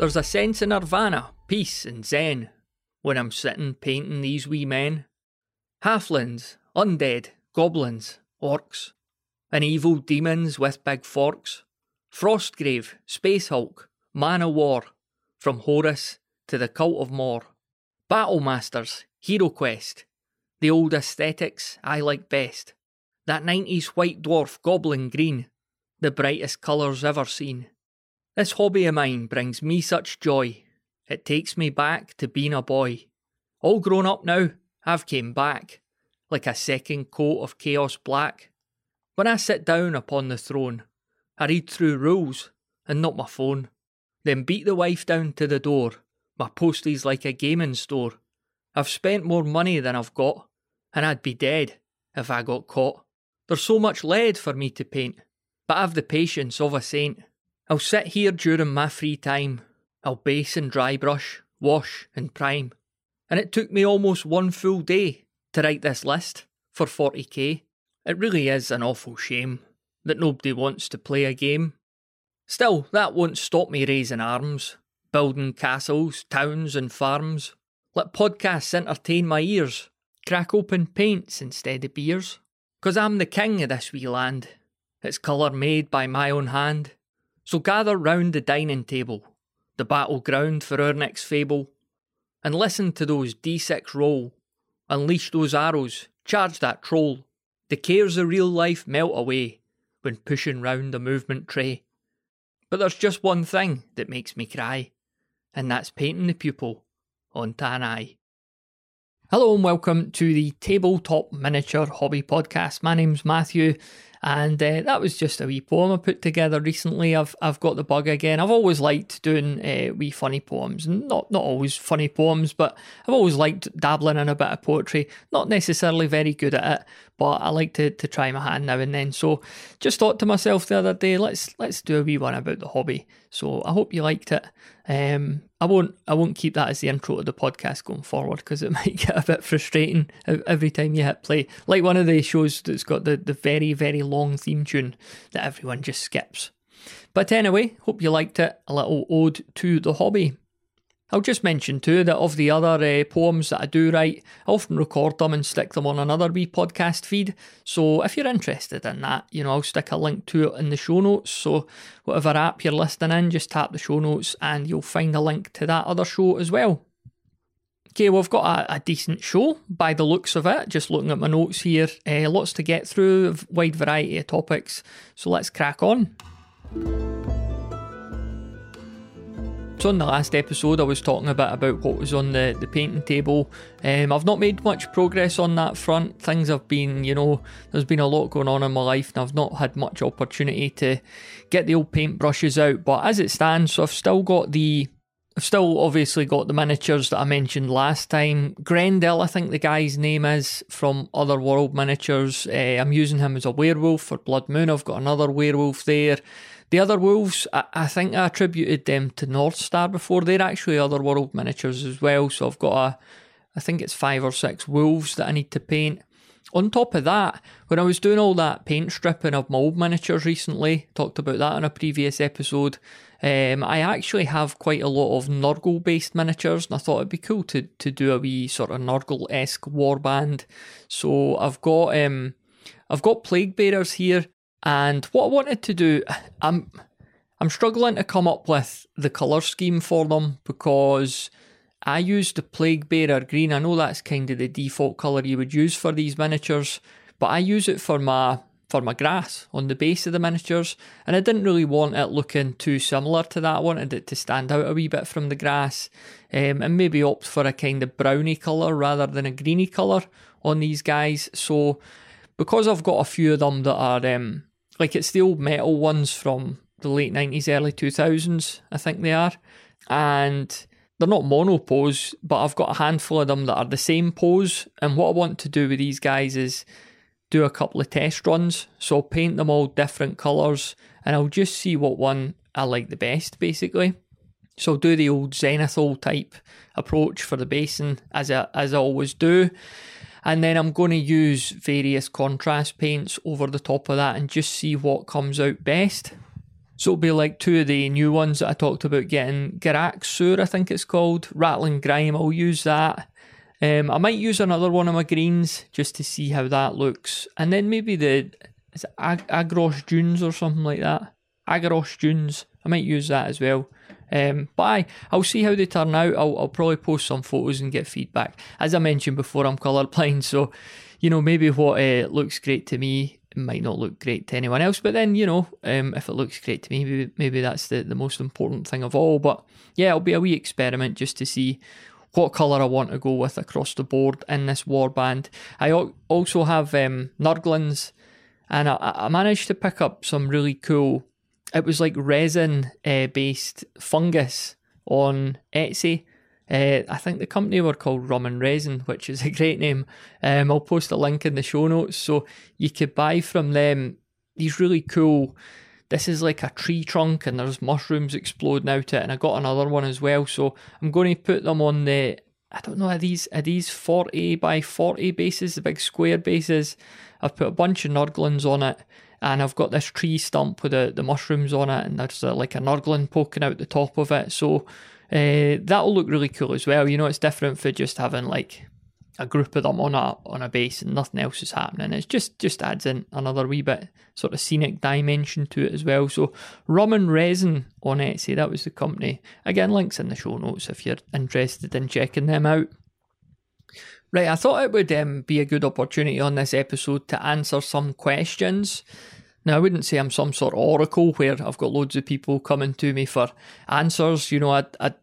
There's a sense of nirvana, peace, and zen when I'm sitting painting these wee men. Halflings, undead, goblins, orcs, and evil demons with big forks. Frostgrave, Space Hulk, Man o' War, from Horus to the Cult of Mor. Battle Masters, Hero Quest, the old aesthetics I like best. That 90s white dwarf goblin green, the brightest colours ever seen. This hobby of mine brings me such joy, it takes me back to being a boy. All grown up now, I've came back, like a second coat of chaos black. When I sit down upon the throne, I read through rules and not my phone, then beat the wife down to the door. My postie's like a gaming store. I've spent more money than I've got, and I'd be dead if I got caught. There's so much lead for me to paint, but I've the patience of a saint. I'll sit here during my free time. I'll base and dry brush, wash and prime. And it took me almost one full day to write this list for 40k. It really is an awful shame that nobody wants to play a game. Still, that won't stop me raising arms, building castles, towns, and farms. Let podcasts entertain my ears, crack open paints instead of beers. Cause I'm the king of this wee land, its colour made by my own hand. So gather round the dining table, the battleground for our next fable, and listen to those D6 roll. Unleash those arrows, charge that troll. The cares of real life melt away when pushing round the movement tray. But there's just one thing that makes me cry, and that's painting the pupil on tan eye. Hello and welcome to the Tabletop Miniature Hobby Podcast. My name's Matthew, and uh, that was just a wee poem I put together recently. I've I've got the bug again. I've always liked doing uh, wee funny poems, not not always funny poems, but I've always liked dabbling in a bit of poetry. Not necessarily very good at it, but I like to, to try my hand now and then. So just thought to myself the other day, let's let's do a wee one about the hobby. So I hope you liked it. Um, I won't I won't keep that as the intro to the podcast going forward because it might get a bit frustrating every time you hit play. Like one of the shows that's got the, the very, very long theme tune that everyone just skips. But anyway, hope you liked it. A little ode to the hobby. I'll just mention too that of the other uh, poems that I do write, I often record them and stick them on another wee podcast feed. So if you're interested in that, you know, I'll stick a link to it in the show notes. So whatever app you're listening in, just tap the show notes and you'll find a link to that other show as well. Okay, we've got a, a, decent show by the looks of it. Just looking at my notes here, uh, lots to get through, a wide variety of topics. So let's crack on. So in the last episode, I was talking a bit about what was on the, the painting table. Um, I've not made much progress on that front. Things have been, you know, there's been a lot going on in my life, and I've not had much opportunity to get the old paint brushes out. But as it stands, so I've still got the I've still obviously got the miniatures that I mentioned last time. Grendel, I think the guy's name is from Otherworld Miniatures. Uh, I'm using him as a werewolf for Blood Moon. I've got another werewolf there. The other wolves, I, I think I attributed them to North Star before. They're actually Otherworld miniatures as well. So I've got a, I think it's five or six wolves that I need to paint. On top of that, when I was doing all that paint stripping of my old miniatures recently, talked about that in a previous episode, um, I actually have quite a lot of Nurgle based miniatures, and I thought it'd be cool to, to do a wee sort of Nurgle esque warband. So I've got um, I've got Plague Bearers here. And what I wanted to do, I'm I'm struggling to come up with the colour scheme for them because I used the Plague Bearer green. I know that's kind of the default colour you would use for these miniatures, but I use it for my for my grass on the base of the miniatures, and I didn't really want it looking too similar to that. I wanted it to stand out a wee bit from the grass, um, and maybe opt for a kind of browny colour rather than a greeny colour on these guys. So, because I've got a few of them that are um, like it's the old metal ones from the late 90s, early 2000s, I think they are. And they're not mono pose, but I've got a handful of them that are the same pose. And what I want to do with these guys is do a couple of test runs. So I'll paint them all different colours and I'll just see what one I like the best, basically. So I'll do the old zenithal type approach for the basin as I, as I always do. And then I'm going to use various contrast paints over the top of that and just see what comes out best. So it'll be like two of the new ones that I talked about getting. Garaghak's Sewer, I think it's called. Ratling Grime, I'll use that. Um, I might use another one of my greens just to see how that looks. And then maybe the is Ag- Aggaros Dunes or something like that. Aggaros Dunes. I might use that as well. Um, but I'll see how they turn out. I'll, I'll probably post some photos and get feedback. As I mentioned before, I'm colourblind, so you know maybe what uh, looks great to me might not look great to anyone else. But then you know, um, if it looks great to me, maybe, maybe that's the, the most important thing of all. But yeah, it'll be a wee experiment just to see what colour I want to go with across the board in this warband. I also have um, Nurglings, and I, I managed to pick up some really cool it was like resin uh, based fungus on Etsy. Uh, I think the company were called Rum and Resin, which is a great name. Um, I'll post a link in the show notes so you could buy from them these really cool. This is like a tree trunk, and there's mushrooms exploding out it, and I got another one as well. So I'm going to put them on the. I don't know are these are these forty by forty bases, the big square bases. I've put a bunch of nurglings on it and I've got this tree stump with the, the mushrooms on it, and there's uh, like a nurgling poking out the top of it. So uh, that'll look really cool as well. You know, it's different for just having like a group of them on a on a base and nothing else is happening. It's just just adds in another wee bit sort of scenic dimension to it as well. So Rum and Resin on Etsy, that was the company. Again, links in the show notes if you're interested in checking them out. Right, I thought it would um, be a good opportunity on this episode to answer some questions. Now, I wouldn't say I'm some sort of oracle where I've got loads of people coming to me for answers. You know, I, I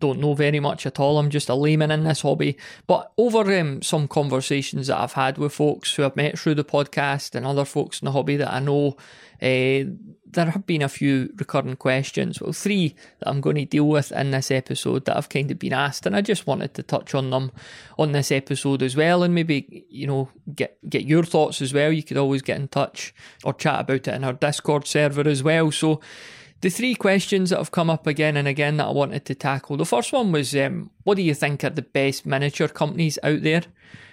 don't know very much at all. I'm just a layman in this hobby. But over um, some conversations that I've had with folks who I've met through the podcast and other folks in the hobby that I know, uh, there have been a few recurring questions. Well, three that I'm going to deal with in this episode that I've kind of been asked, and I just wanted to touch on them on this episode as well, and maybe you know get get your thoughts as well. You could always get in touch or chat about it in our Discord server as well. So. The three questions that have come up again and again that I wanted to tackle. The first one was, um, what do you think are the best miniature companies out there?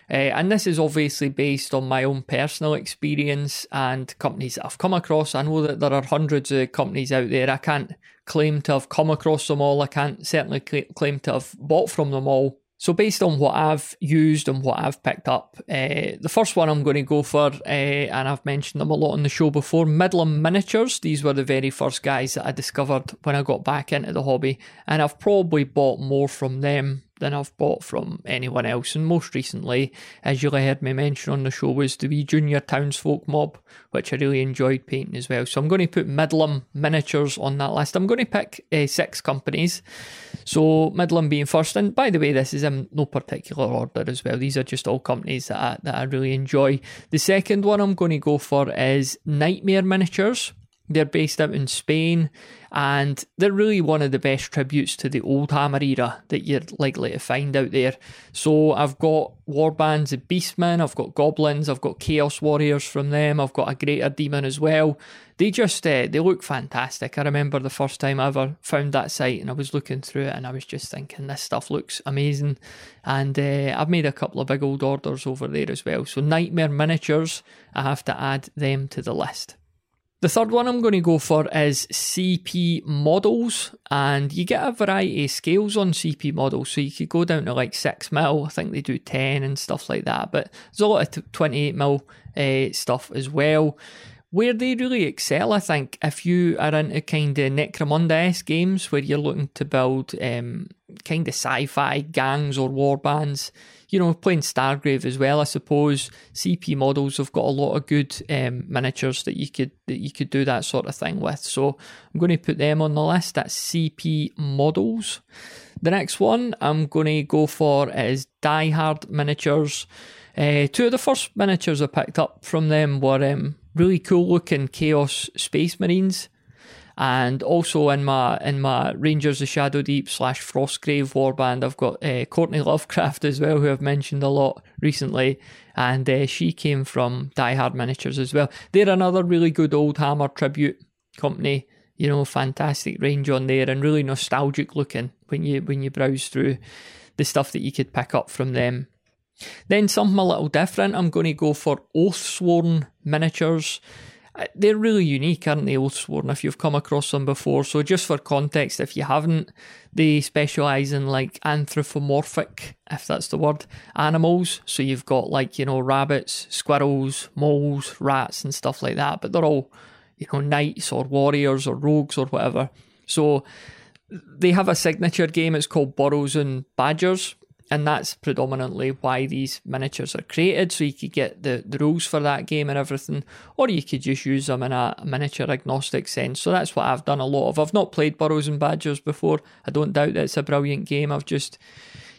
Uh, and this is obviously based on my own personal experience and companies that I've come across. I know that there are hundreds of companies out there. I can't claim to have come across them all. I can't certainly claim to have bought from them all. So, based on what I've used and what I've picked up, uh, the first one I'm going to go for, uh, and I've mentioned them a lot on the show before Midlam Miniatures. These were the very first guys that I discovered when I got back into the hobby, and I've probably bought more from them than I've bought from anyone else. And most recently, as you'll heard me mention on the show, was the wee junior townsfolk mob, which I really enjoyed painting as well. So I'm going to put Midlam miniatures on that list. I'm going to pick uh, six companies. So Midlam being first, and by the way, this is in no particular order as well. These are just all companies that I, that I really enjoy. The second one I'm going to go for is Nightmare Miniatures. They're based out in Spain and they're really one of the best tributes to the old Hammer era that you're likely to find out there. So I've got warbands of Beastmen, I've got Goblins, I've got Chaos Warriors from them, I've got a Greater Demon as well. They just uh, they look fantastic. I remember the first time I ever found that site and I was looking through it and I was just thinking this stuff looks amazing. And uh, I've made a couple of big old orders over there as well. So Nightmare Miniatures, I have to add them to the list. The third one I'm going to go for is CP models, and you get a variety of scales on CP models. So you could go down to like 6 mil, I think they do 10 and stuff like that, but there's a lot of 28 mil uh, stuff as well. Where they really excel, I think, if you are into kind of Necromunda games where you're looking to build um, kind of sci fi gangs or war bands, you know, playing Stargrave as well, I suppose. CP models have got a lot of good um, miniatures that you could that you could do that sort of thing with. So I'm going to put them on the list. That's CP models. The next one I'm going to go for is Die Hard miniatures. Uh, two of the first miniatures I picked up from them were um, really cool looking Chaos Space Marines. And also in my in my Rangers of Shadow Deep slash Frostgrave warband, I've got uh, Courtney Lovecraft as well, who I've mentioned a lot recently, and uh, she came from Die Hard Miniatures as well. They're another really good old Hammer tribute company. You know, fantastic range on there, and really nostalgic looking when you when you browse through the stuff that you could pick up from them. Then something a little different. I'm going to go for Oathsworn miniatures. uh, they're really unique, aren't they, Oathsworn, if you've come across them before. So, just for context, if you haven't, they specialise in like anthropomorphic, if that's the word, animals. So, you've got like, you know, rabbits, squirrels, moles, rats, and stuff like that, but they're all, you know, knights or warriors or rogues or whatever. So, they have a signature game, it's called Burrows and Badgers and that's predominantly why these miniatures are created. So you could get the, the rules for that game and everything or you could just use them in a miniature agnostic sense. So that's what i've done a lot of. I've not played burrows and badgers before. I don't doubt that it's a brilliant game. I've just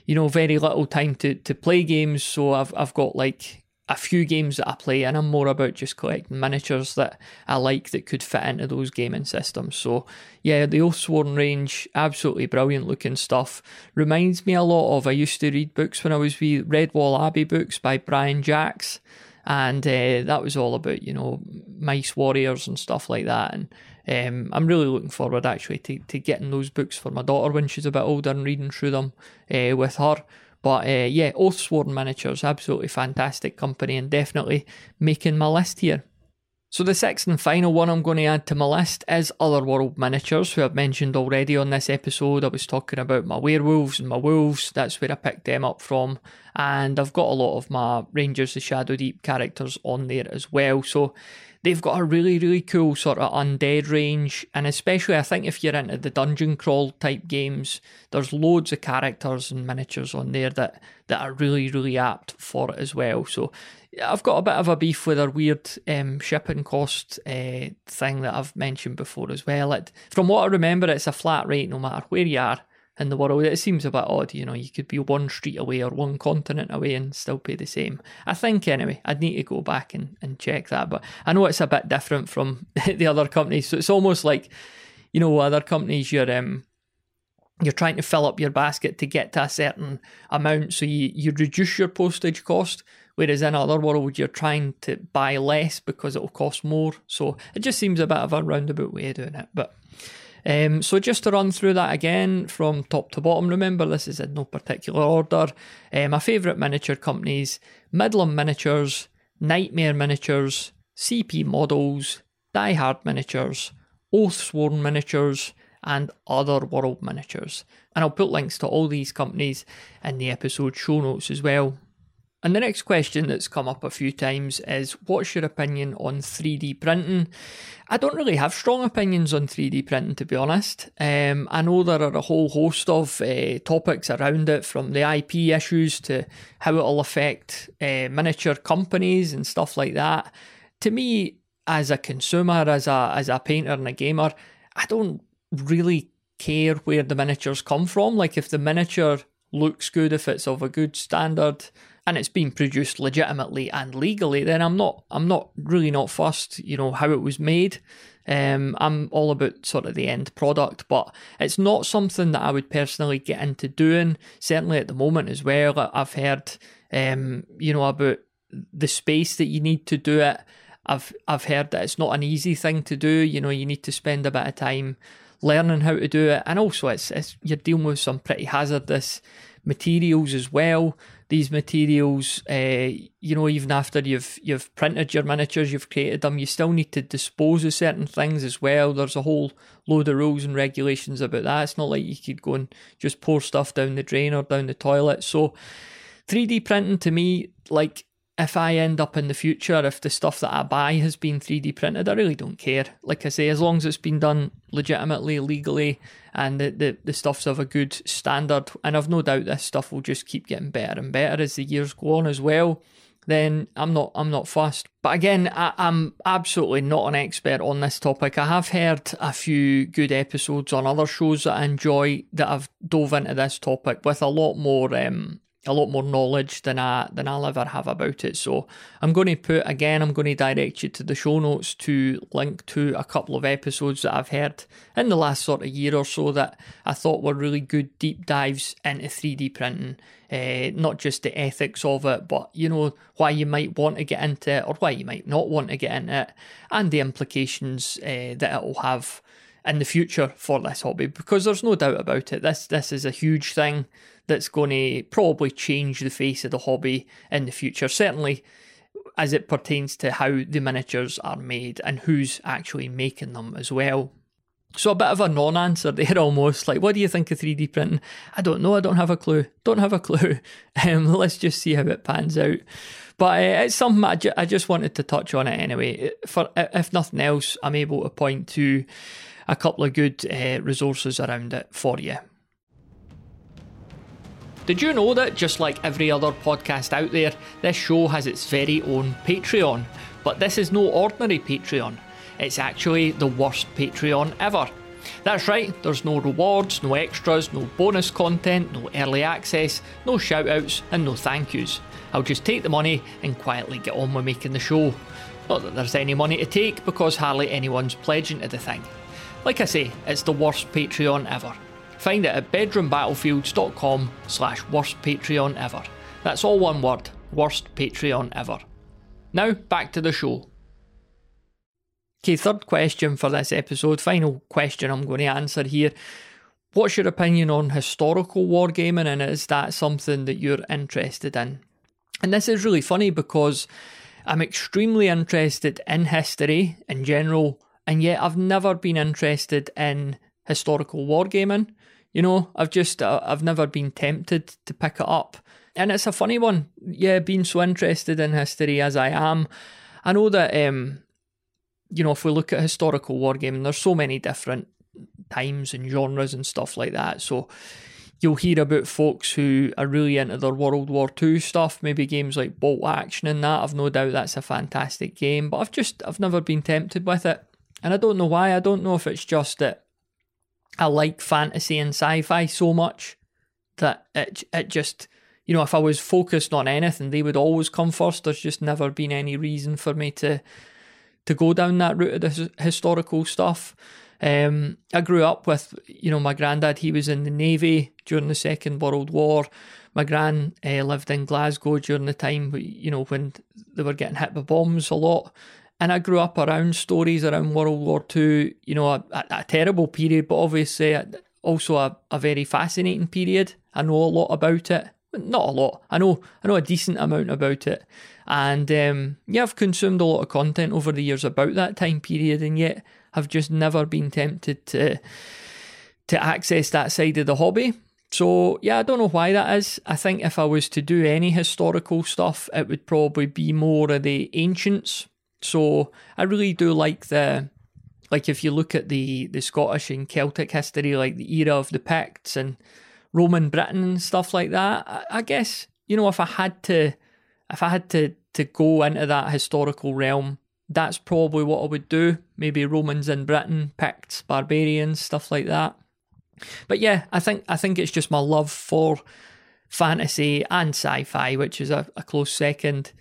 you know very little time to, to play games. So i've, I've got like a few games that I play, and I'm more about just collecting miniatures that I like that could fit into those gaming systems. So, yeah, the Oathsworn range, absolutely brilliant looking stuff. Reminds me a lot of I used to read books when I was with Redwall Abbey books by Brian Jacques, and uh, that was all about you know mice warriors and stuff like that. And um, I'm really looking forward actually to, to getting those books for my daughter when she's a bit older and reading through them uh, with her. But uh, yeah, Oathsworn Miniatures, absolutely fantastic company and definitely making my list here. So the sixth and final one I'm going to add to my list is Otherworld Miniatures, who I've mentioned already on this episode. I was talking about my werewolves and my wolves, that's where I picked them up from. And I've got a lot of my Rangers of Shadow Deep characters on there as well. So they've got a really, really cool sort of undead range. And especially, I think if you're into the dungeon crawl type games, there's loads of characters and miniatures on there that, that are really, really apt for it as well. So I've got a bit of a beef with their weird um, shipping cost uh, thing that I've mentioned before as well. It, from what I remember, it's a flat rate no matter where you are in the world. It seems a bit odd, you know, you could be one street away or one continent away and still pay the same. I think, anyway, I'd need to go back and, and check that, but I know it's a bit different from the other companies. So it's almost like, you know, other companies, you're, um, you're trying to fill up your basket to get to a certain amount, so you, you reduce your postage cost. Whereas in Otherworld, you're trying to buy less because it'll cost more. So it just seems a bit of a roundabout way of doing it. But um, so just to run through that again from top to bottom, remember this is in no particular order. Uh, my favourite miniature companies Midlam Miniatures, Nightmare Miniatures, CP Models, Die Hard Miniatures, Oathsworn Miniatures, and Otherworld Miniatures. And I'll put links to all these companies in the episode show notes as well. And the next question that's come up a few times is what's your opinion on 3D printing? I don't really have strong opinions on 3D printing, to be honest. Um, I know there are a whole host of uh, topics around it, from the IP issues to how it'll affect uh, miniature companies and stuff like that. To me, as a consumer, as a as a painter and a gamer, I don't really care where the miniatures come from. Like if the miniature looks good, if it's of a good standard, and it's been produced legitimately and legally, then I'm not I'm not really not fussed, you know, how it was made. Um, I'm all about sort of the end product, but it's not something that I would personally get into doing. Certainly at the moment as well, I've heard, um, you know, about the space that you need to do it. I've I've heard that it's not an easy thing to do. You know, you need to spend a bit of time learning how to do it, and also it's, it's you're dealing with some pretty hazardous materials as well these materials, uh, you know, even after you've you've printed your miniatures, you've created them, you still need to dispose of certain things as well. There's a whole load of rules and regulations about that. It's not like you could go and just pour stuff down the drain or down the toilet. So, 3D printing to me, like if I end up in the future, if the stuff that I buy has been 3D printed, I really don't care. Like I say, as long as it's been done legitimately, legally, and the, the, the stuff's of a good standard, and I've no doubt this stuff will just keep getting better and better as the years go on as well. Then I'm not I'm not fussed. But again, I, I'm absolutely not an expert on this topic. I have heard a few good episodes on other shows that I enjoy that have dove into this topic with a lot more um, a lot more knowledge than I than I'll ever have about it. So I'm going to put again, I'm going to direct you to the show notes to link to a couple of episodes that I've heard in the last sort of year or so that I thought were really good deep dives into 3D printing. Uh, not just the ethics of it, but you know why you might want to get into it or why you might not want to get into it, and the implications uh, that it will have in the future for this hobby. Because there's no doubt about it, this this is a huge thing that's going to probably change the face of the hobby in the future. Certainly, as it pertains to how the miniatures are made and who's actually making them as well. So a bit of a non-answer there almost. Like, what do you think of 3D printing? I don't know. I don't have a clue. Don't have a clue. Um, let's just see how it pans out. But uh, it's something I, ju- I just wanted to touch on it anyway. For if nothing else, I'm able to point to a couple of good uh, resources around it for you. Did you know that just like every other podcast out there, this show has its very own Patreon? But this is no ordinary Patreon. It's actually the worst Patreon ever. That's right, there's no rewards, no extras, no bonus content, no early access, no shoutouts, and no thank yous. I'll just take the money and quietly get on with making the show. Not that there's any money to take because hardly anyone's pledging to the thing. Like I say, it's the worst Patreon ever. Find it at bedroombattlefields.com slash worst Patreon ever. That's all one word, worst Patreon ever. Now, back to the show. Okay, third question for this episode, final question I'm going to answer here. What's your opinion on historical wargaming and is that something that you're interested in? And this is really funny because I'm extremely interested in history in general, and yet I've never been interested in historical wargaming. You know, I've just, uh, I've never been tempted to pick it up. And it's a funny one. Yeah, being so interested in history as I am, I know that um, you know, if we look at historical wargaming, there's so many different times and genres and stuff like that. So you'll hear about folks who are really into their World War II stuff, maybe games like Bolt Action and that. I've no doubt that's a fantastic game, but I've just I've never been tempted with it. And I don't know why. I don't know if it's just that I like fantasy and sci-fi so much that it it just you know, if I was focused on anything, they would always come first. There's just never been any reason for me to to go down that route of the historical stuff. Um, I grew up with, you know, my granddad, he was in the Navy during the Second World War. My gran uh, lived in Glasgow during the time, you know, when they were getting hit by bombs a lot. And I grew up around stories around World War II, you know, a, a, a terrible period, but obviously also a, a very fascinating period. I know a lot about it. Not a lot. I know I know a decent amount about it. And um, yeah, I've consumed a lot of content over the years about that time period, and yet I've just never been tempted to to access that side of the hobby. So yeah, I don't know why that is. I think if I was to do any historical stuff, it would probably be more of the ancients. So I really do like the like if you look at the the Scottish and Celtic history, like the era of the Picts and Roman Britain and stuff like that. I, I guess you know if I had to if I had to to go into that historical realm, that's probably what I would do. Maybe Romans in Britain, Picts, barbarians, stuff like that. But yeah, I think I think it's just my love for fantasy and sci-fi, which is a, a close second,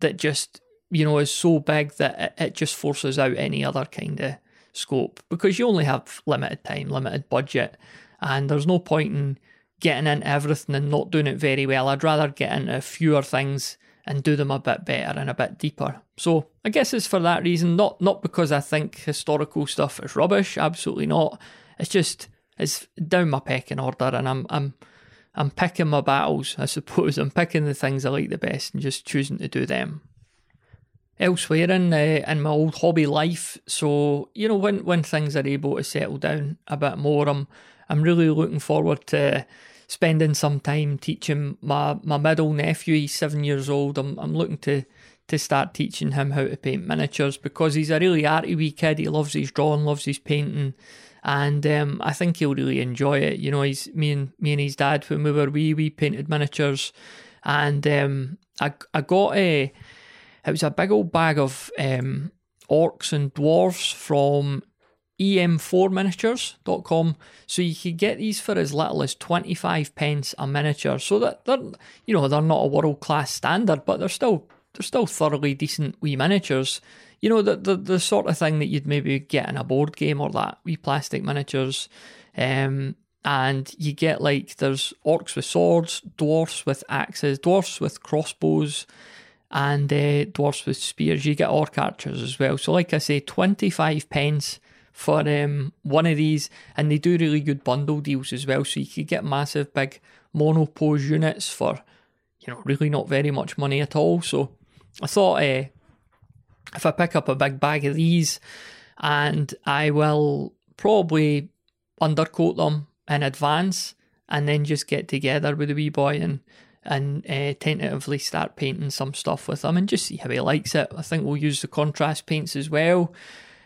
that just you know is so big that it, it just forces out any other kind of scope because you only have limited time, limited budget, and there's no point in getting into everything and not doing it very well. I'd rather get into fewer things and do them a bit better and a bit deeper. So I guess it's for that reason, not not because I think historical stuff is rubbish, absolutely not. It's just it's down my pecking order and I'm I'm I'm picking my battles, I suppose. I'm picking the things I like the best and just choosing to do them. Elsewhere in uh, in my old hobby life, so you know when when things are able to settle down a bit more, I'm I'm really looking forward to spending some time teaching my, my middle nephew. He's seven years old. I'm I'm looking to to start teaching him how to paint miniatures because he's a really arty wee kid. He loves his drawing, loves his painting, and um, I think he'll really enjoy it. You know, he's me and me and his dad when we were wee, we painted miniatures, and um, I I got a it was a big old bag of um, orcs and dwarves from em4miniatures.com so you could get these for as little as 25 pence a miniature. So that they're you know they're not a world class standard but they're still they're still thoroughly decent wee miniatures. You know the, the the sort of thing that you'd maybe get in a board game or that wee plastic miniatures um and you get like there's orcs with swords dwarfs with axes dwarfs with crossbows and uh, dwarfs with spears you get orc archers as well so like i say 25 pence for um, one of these, and they do really good bundle deals as well. So you could get massive big monopose units for you know really not very much money at all. So I thought uh, if I pick up a big bag of these, and I will probably undercoat them in advance, and then just get together with the wee boy and and uh, tentatively start painting some stuff with him and just see how he likes it. I think we'll use the contrast paints as well.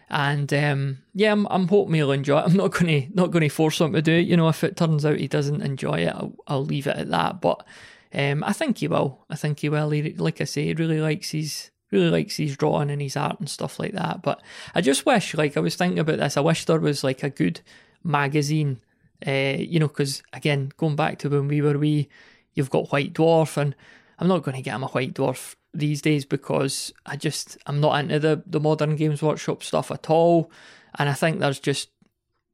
And um, yeah, I'm, I'm hoping he'll enjoy it. I'm not to not to force him to do it. You know, if it turns out he doesn't enjoy it, I'll, I'll leave it at that. But um, I think he will. I think he will. He, like I say, he really likes his really likes his drawing and his art and stuff like that. But I just wish, like I was thinking about this, I wish there was like a good magazine. Uh, you know, because again, going back to when we were wee, you've got White Dwarf, and I'm not going to get him a White Dwarf these days because I just I'm not into the the modern Games Workshop stuff at all, and I think there's just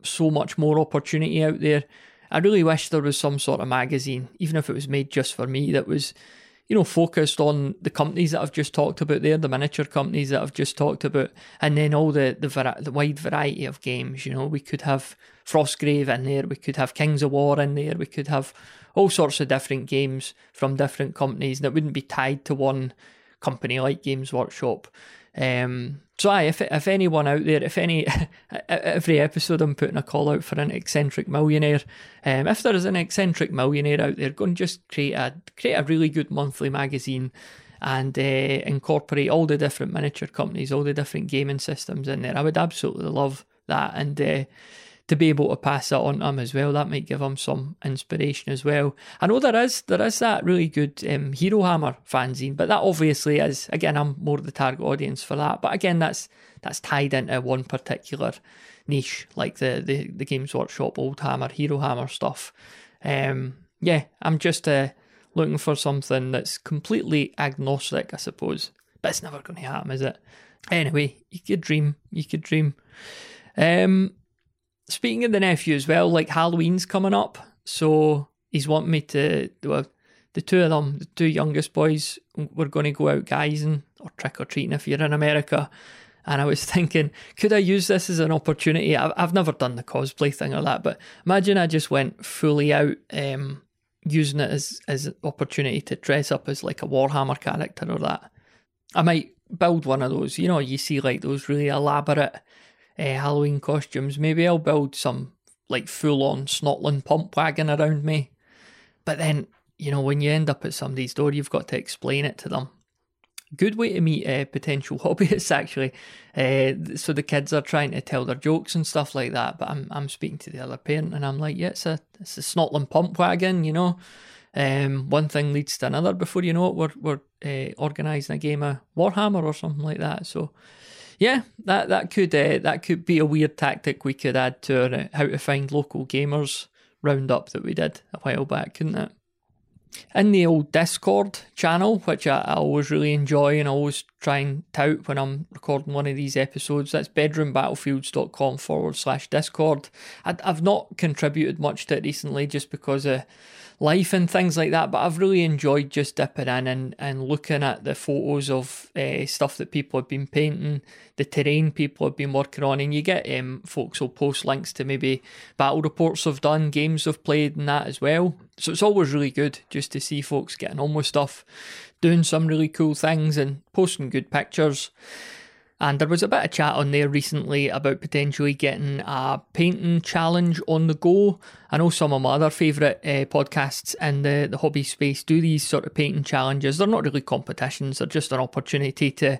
so much more opportunity out there. I really wish there was some sort of magazine, even if it was made just for me, that was, you know, focused on the companies that I've just talked about there, the miniature companies that I've just talked about, and then all the the, the wide variety of games. You know, we could have Frostgrave in there, we could have Kings of War in there, we could have all sorts of different games from different companies that wouldn't be tied to one company like Games Workshop. Um, so, aye, if if anyone out there, if any, every episode I'm putting a call out for an eccentric millionaire. Um, if there is an eccentric millionaire out there, go and just create a create a really good monthly magazine and uh, incorporate all the different miniature companies, all the different gaming systems in there. I would absolutely love that, and uh, to be able to pass that on to him as well. That might give him some inspiration as well. I know there is there is that really good um, Hero Hammer fanzine, but that obviously is again I'm more the target audience for that. But again, that's that's tied into one particular niche, like the the, the Games Workshop Old Hammer, Hero Hammer stuff. Um, yeah, I'm just uh, looking for something that's completely agnostic, I suppose. But it's never going to happen, is it? Anyway, you could dream. You could dream. Um, speaking of the nephew as well, like Halloween's coming up, so he's wanting me to well, the two of them, the two youngest boys, we're going to go out guising or trick or treating if you're in America. And I was thinking, could I use this as an opportunity? I've, never done the cosplay thing or that, but imagine I just went fully out, um, using it as as an opportunity to dress up as like a Warhammer character or that. I might build one of those. You know, you see like those really elaborate uh, Halloween costumes. Maybe I'll build some like full on Snotling pump wagon around me. But then, you know, when you end up at somebody's door, you've got to explain it to them. Good way to meet uh, potential hobbyists, actually. Uh, so the kids are trying to tell their jokes and stuff like that. But I'm I'm speaking to the other parent, and I'm like, yeah, it's a it's a Snotling pump wagon, you know. Um, one thing leads to another. Before you know it, we're we're uh, organising a game of Warhammer or something like that. So yeah, that that could uh, that could be a weird tactic we could add to our uh, how to find local gamers roundup that we did a while back, couldn't it? In the old Discord channel, which I, I always really enjoy and always try and tout when I'm recording one of these episodes, that's bedroombattlefields.com forward slash Discord. I, I've not contributed much to it recently just because of life and things like that. But I've really enjoyed just dipping in and, and looking at the photos of uh, stuff that people have been painting, the terrain people have been working on, and you get um, folks will post links to maybe battle reports they've done, games they've played, and that as well. So it's always really good just to see folks getting on with stuff, doing some really cool things, and posting good pictures. And there was a bit of chat on there recently about potentially getting a painting challenge on the go. I know some of my other favourite uh, podcasts in the, the hobby space do these sort of painting challenges. They're not really competitions, they're just an opportunity to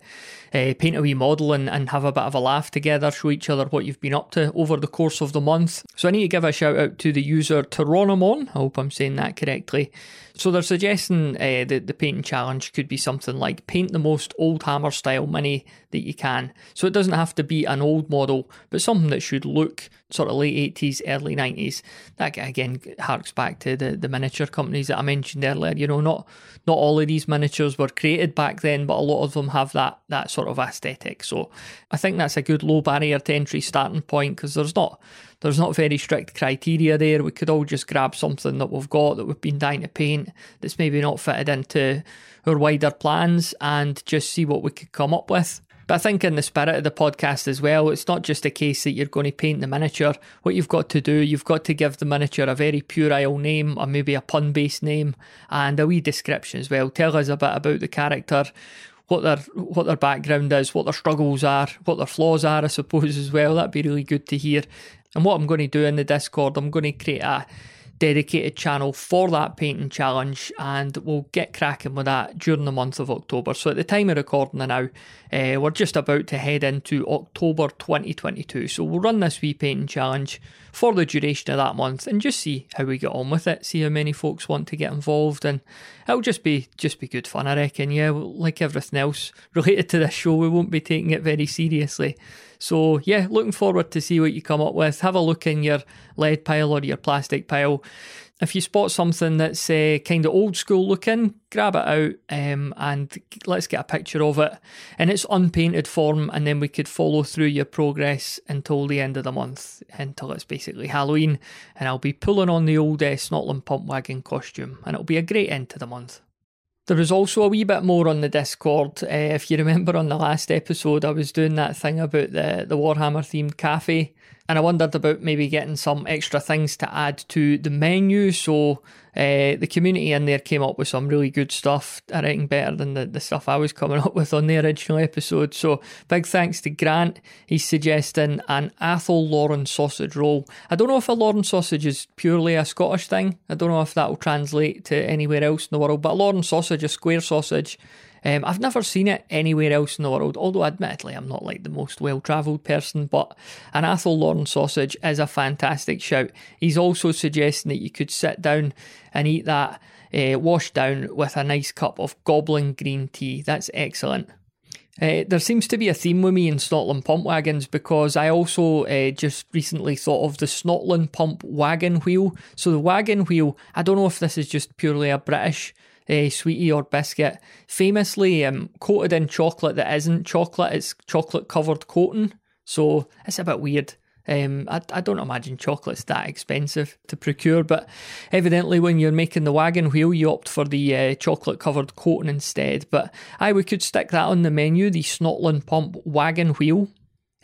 uh, paint a wee model and, and have a bit of a laugh together, show each other what you've been up to over the course of the month. So I need to give a shout out to the user Teronomon. I hope I'm saying that correctly. So they're suggesting uh, the, the painting challenge could be something like paint the most old hammer style mini that you can. So it doesn't have to be an old model, but something that should look sort of late 80s, early 90s. That again harks back to the, the miniature companies that I mentioned earlier. You know, not not all of these miniatures were created back then, but a lot of them have that that sort of aesthetic. So I think that's a good low barrier to entry starting point because there's not there's not very strict criteria there. We could all just grab something that we've got that we've been dying to paint that's maybe not fitted into our wider plans and just see what we could come up with. But I think in the spirit of the podcast as well, it's not just a case that you're going to paint the miniature. What you've got to do, you've got to give the miniature a very puerile name or maybe a pun based name and a wee description as well. Tell us a bit about the character what their what their background is, what their struggles are, what their flaws are, I suppose as well. That'd be really good to hear. And what I'm going to do in the Discord, I'm going to create a dedicated channel for that painting challenge, and we'll get cracking with that during the month of October. So, at the time of recording now, uh, we're just about to head into October 2022. So, we'll run this wee painting challenge for the duration of that month and just see how we get on with it. See how many folks want to get involved, and it'll just be just be good fun, I reckon. Yeah, like everything else related to this show, we won't be taking it very seriously. So yeah, looking forward to see what you come up with. Have a look in your lead pile or your plastic pile. If you spot something that's uh, kind of old school looking, grab it out um, and let's get a picture of it in its unpainted form, and then we could follow through your progress until the end of the month, until it's basically Halloween, and I'll be pulling on the old uh, Snotling pump wagon costume, and it'll be a great end to the month. There was also a wee bit more on the Discord. Uh, if you remember on the last episode, I was doing that thing about the, the Warhammer themed cafe and I wondered about maybe getting some extra things to add to the menu. So uh, the community in there came up with some really good stuff. I reckon better than the, the stuff I was coming up with on the original episode. So big thanks to Grant. He's suggesting an Athel Loren sausage roll. I don't know if a Lorne sausage is purely a Scottish thing. I don't know if that will translate to anywhere else in the world. But a Lorne sausage, a square sausage, um, I've never seen it anywhere else in the world, although admittedly I'm not like the most well travelled person, but an Athel Loren sausage is a fantastic shout. He's also suggesting that you could sit down and eat that uh, washed down with a nice cup of goblin green tea. That's excellent. Uh, there seems to be a theme with me in Snotling pump wagons because I also uh, just recently thought of the Snotling pump wagon wheel. So the wagon wheel, I don't know if this is just purely a British uh, sweetie or biscuit, famously um, coated in chocolate that isn't chocolate, it's chocolate covered coating. So it's a bit weird. Um, I, I don't imagine chocolate's that expensive to procure, but evidently when you're making the wagon wheel, you opt for the uh, chocolate covered coating instead. But I we could stick that on the menu, the Snotling Pump wagon wheel.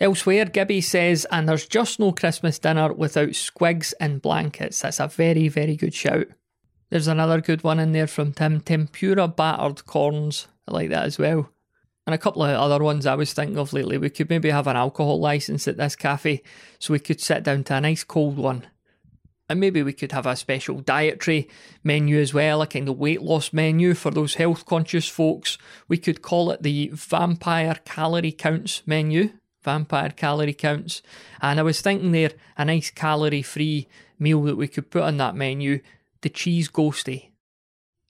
Elsewhere, Gibby says, and there's just no Christmas dinner without squigs and blankets. That's a very, very good shout. There's another good one in there from Tim Tempura battered corns. I like that as well. And a couple of other ones I was thinking of lately. We could maybe have an alcohol license at this cafe so we could sit down to a nice cold one. And maybe we could have a special dietary menu as well, a kind of weight loss menu for those health conscious folks. We could call it the Vampire Calorie Counts menu. Vampire Calorie Counts. And I was thinking there, a nice calorie free meal that we could put on that menu the cheese ghosty.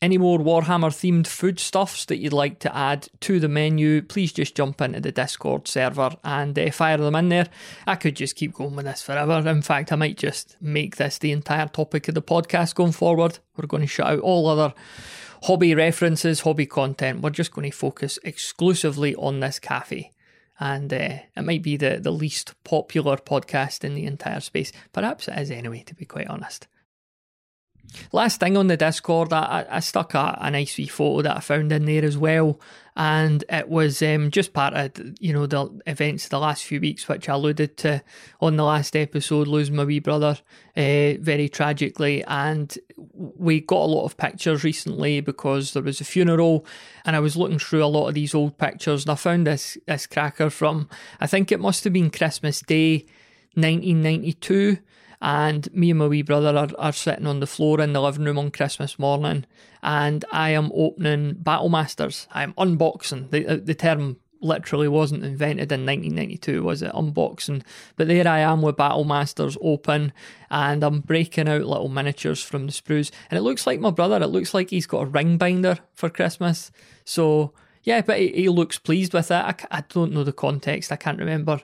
Any more Warhammer themed foodstuffs that you'd like to add to the menu, please just jump into the Discord server and uh, fire them in there. I could just keep going with this forever. In fact, I might just make this the entire topic of the podcast going forward. We're going to shut out all other hobby references, hobby content. We're just going to focus exclusively on this cafe. And uh, it might be the, the least popular podcast in the entire space. Perhaps it is anyway, to be quite honest. Last thing on the Discord, I, I stuck a, a, nice wee photo that I found in there as well, and it was um, just part of you know the events of the last few weeks, which I alluded to on the last episode, losing my wee brother uh, very tragically, and we got a lot of pictures recently because there was a funeral, and I was looking through a lot of these old pictures, and I found this this cracker from I think it must have been Christmas Day, 1992 and me and my wee brother are, are sitting on the floor in the living room on Christmas morning, and I am opening Battle Masters. I'm unboxing. The, uh, the term literally wasn't invented in 1992, was it? Unboxing. But there I am with Battle Masters open, and I'm breaking out little miniatures from the sprues. And it looks like my brother, it looks like he's got a ring binder for Christmas. So, yeah, but he, he looks pleased with it. I, I don't know the context, I can't remember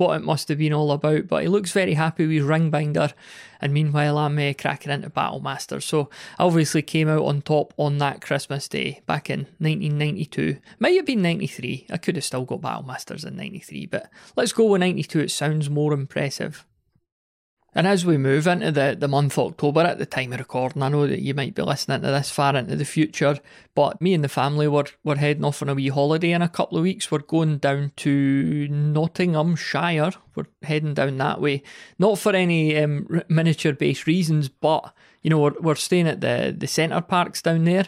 what it must have been all about. But he looks very happy with Ringbinder, and meanwhile I'm uh, cracking into Battle Battlemaster. So I obviously came out on top on that Christmas day back in 1992. Might have been 93. I could have still got Battlemasters in 93, but let's go with 92. It sounds more impressive. And as we move into the, the month October at the time of recording, I know that you might be listening to this far into the future, but me and the family were, were heading off on a wee holiday in a couple of weeks. We're going down to Nottinghamshire. We're heading down that way. Not for any um, miniature based reasons, but you know, we're, we're staying at the, the Center Parcs down there,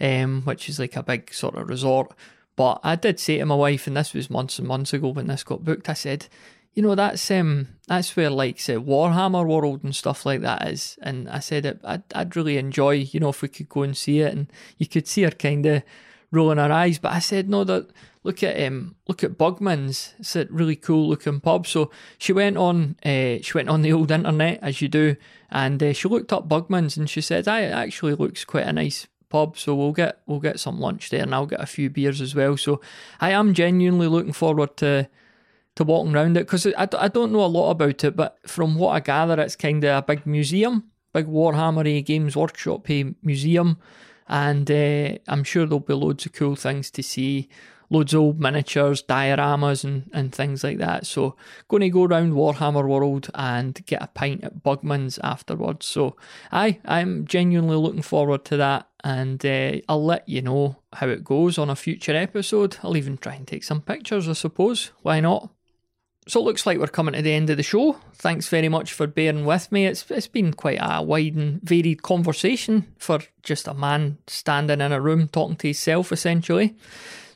um, which is like a big sort of resort But I did say to my wife, and this was months and months ago when this got booked, I said, you know, that's um that's where like say Warhammer World and stuff like that is. And I said it, I'd, I'd really enjoy, you know, if we could go and see it. And you could see her kind of rolling her eyes. But I said, no, that look at um look at Bugman's. It's a really cool looking pub. So she went on uh, she went on the old internet as you do, and uh, she looked up Bugman's and she said, "I actually looks quite a nice." pub so we'll get we'll get some lunch there and I'll get a few beers as well so I am genuinely looking forward to to walking around it because I, I don't know a lot about it but from what I gather it's kind of a big museum big Warhammer Games Workshop museum and uh, I'm sure there'll be loads of cool things to see loads of old miniatures, dioramas, and, and things like that. So, going to go around Warhammer World and get a pint at Bugman's afterwards. So, I I'm genuinely looking forward to that, and uh, I'll let you know how it goes on a future episode. I'll even try and take some pictures, I suppose. Why not? So it looks like we're coming to the end of the show. Thanks very much for bearing with me. It's it's been quite a wide and varied conversation for just a man standing in a room talking to himself, essentially.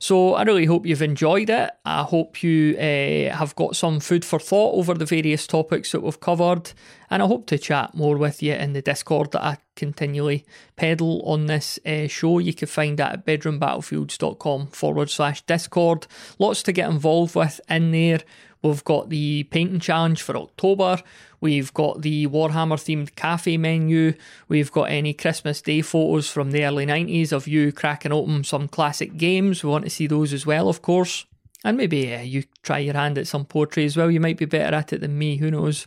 So I really hope you've enjoyed it. I hope you uh, have got some food for thought over the various topics that we've covered. And I hope to chat more with you in the Discord that I continually peddle on this uh, show. You can find that at bedroombattlefields.com forward slash Discord. Lots to get involved with in there. We've got the painting challenge for October. We've got the Warhammer themed cafe menu. We've got any Christmas Day photos from the early 90s of you cracking open some classic games. We want to see those as well, of course. And maybe you try your hand at some poetry as well. You might be better at it than me, who knows?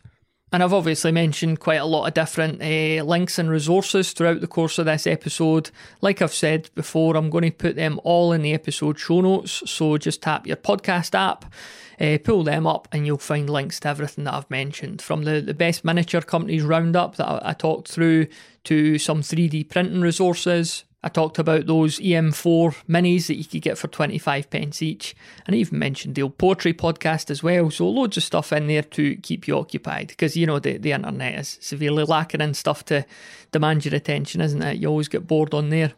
And I've obviously mentioned quite a lot of different uh, links and resources throughout the course of this episode. Like I've said before, I'm going to put them all in the episode show notes. So just tap your podcast app uh, pull them up and you'll find links to everything that I've mentioned from the, the best miniature companies roundup that I, I talked through to some 3D printing resources. I talked about those EM4 minis that you could get for 25 pence each, and I even mentioned the old poetry podcast as well. So, loads of stuff in there to keep you occupied because you know the, the internet is severely lacking in stuff to demand your attention, isn't it? You always get bored on there.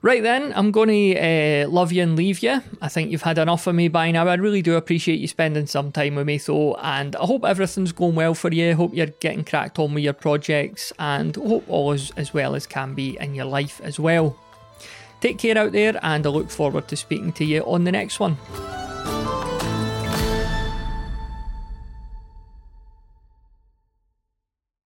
Right then, I'm going to uh, love you and leave you. I think you've had enough of me by now. I really do appreciate you spending some time with me, though, and I hope everything's going well for you. Hope you're getting cracked on with your projects, and hope all is as well as can be in your life as well. Take care out there, and I look forward to speaking to you on the next one.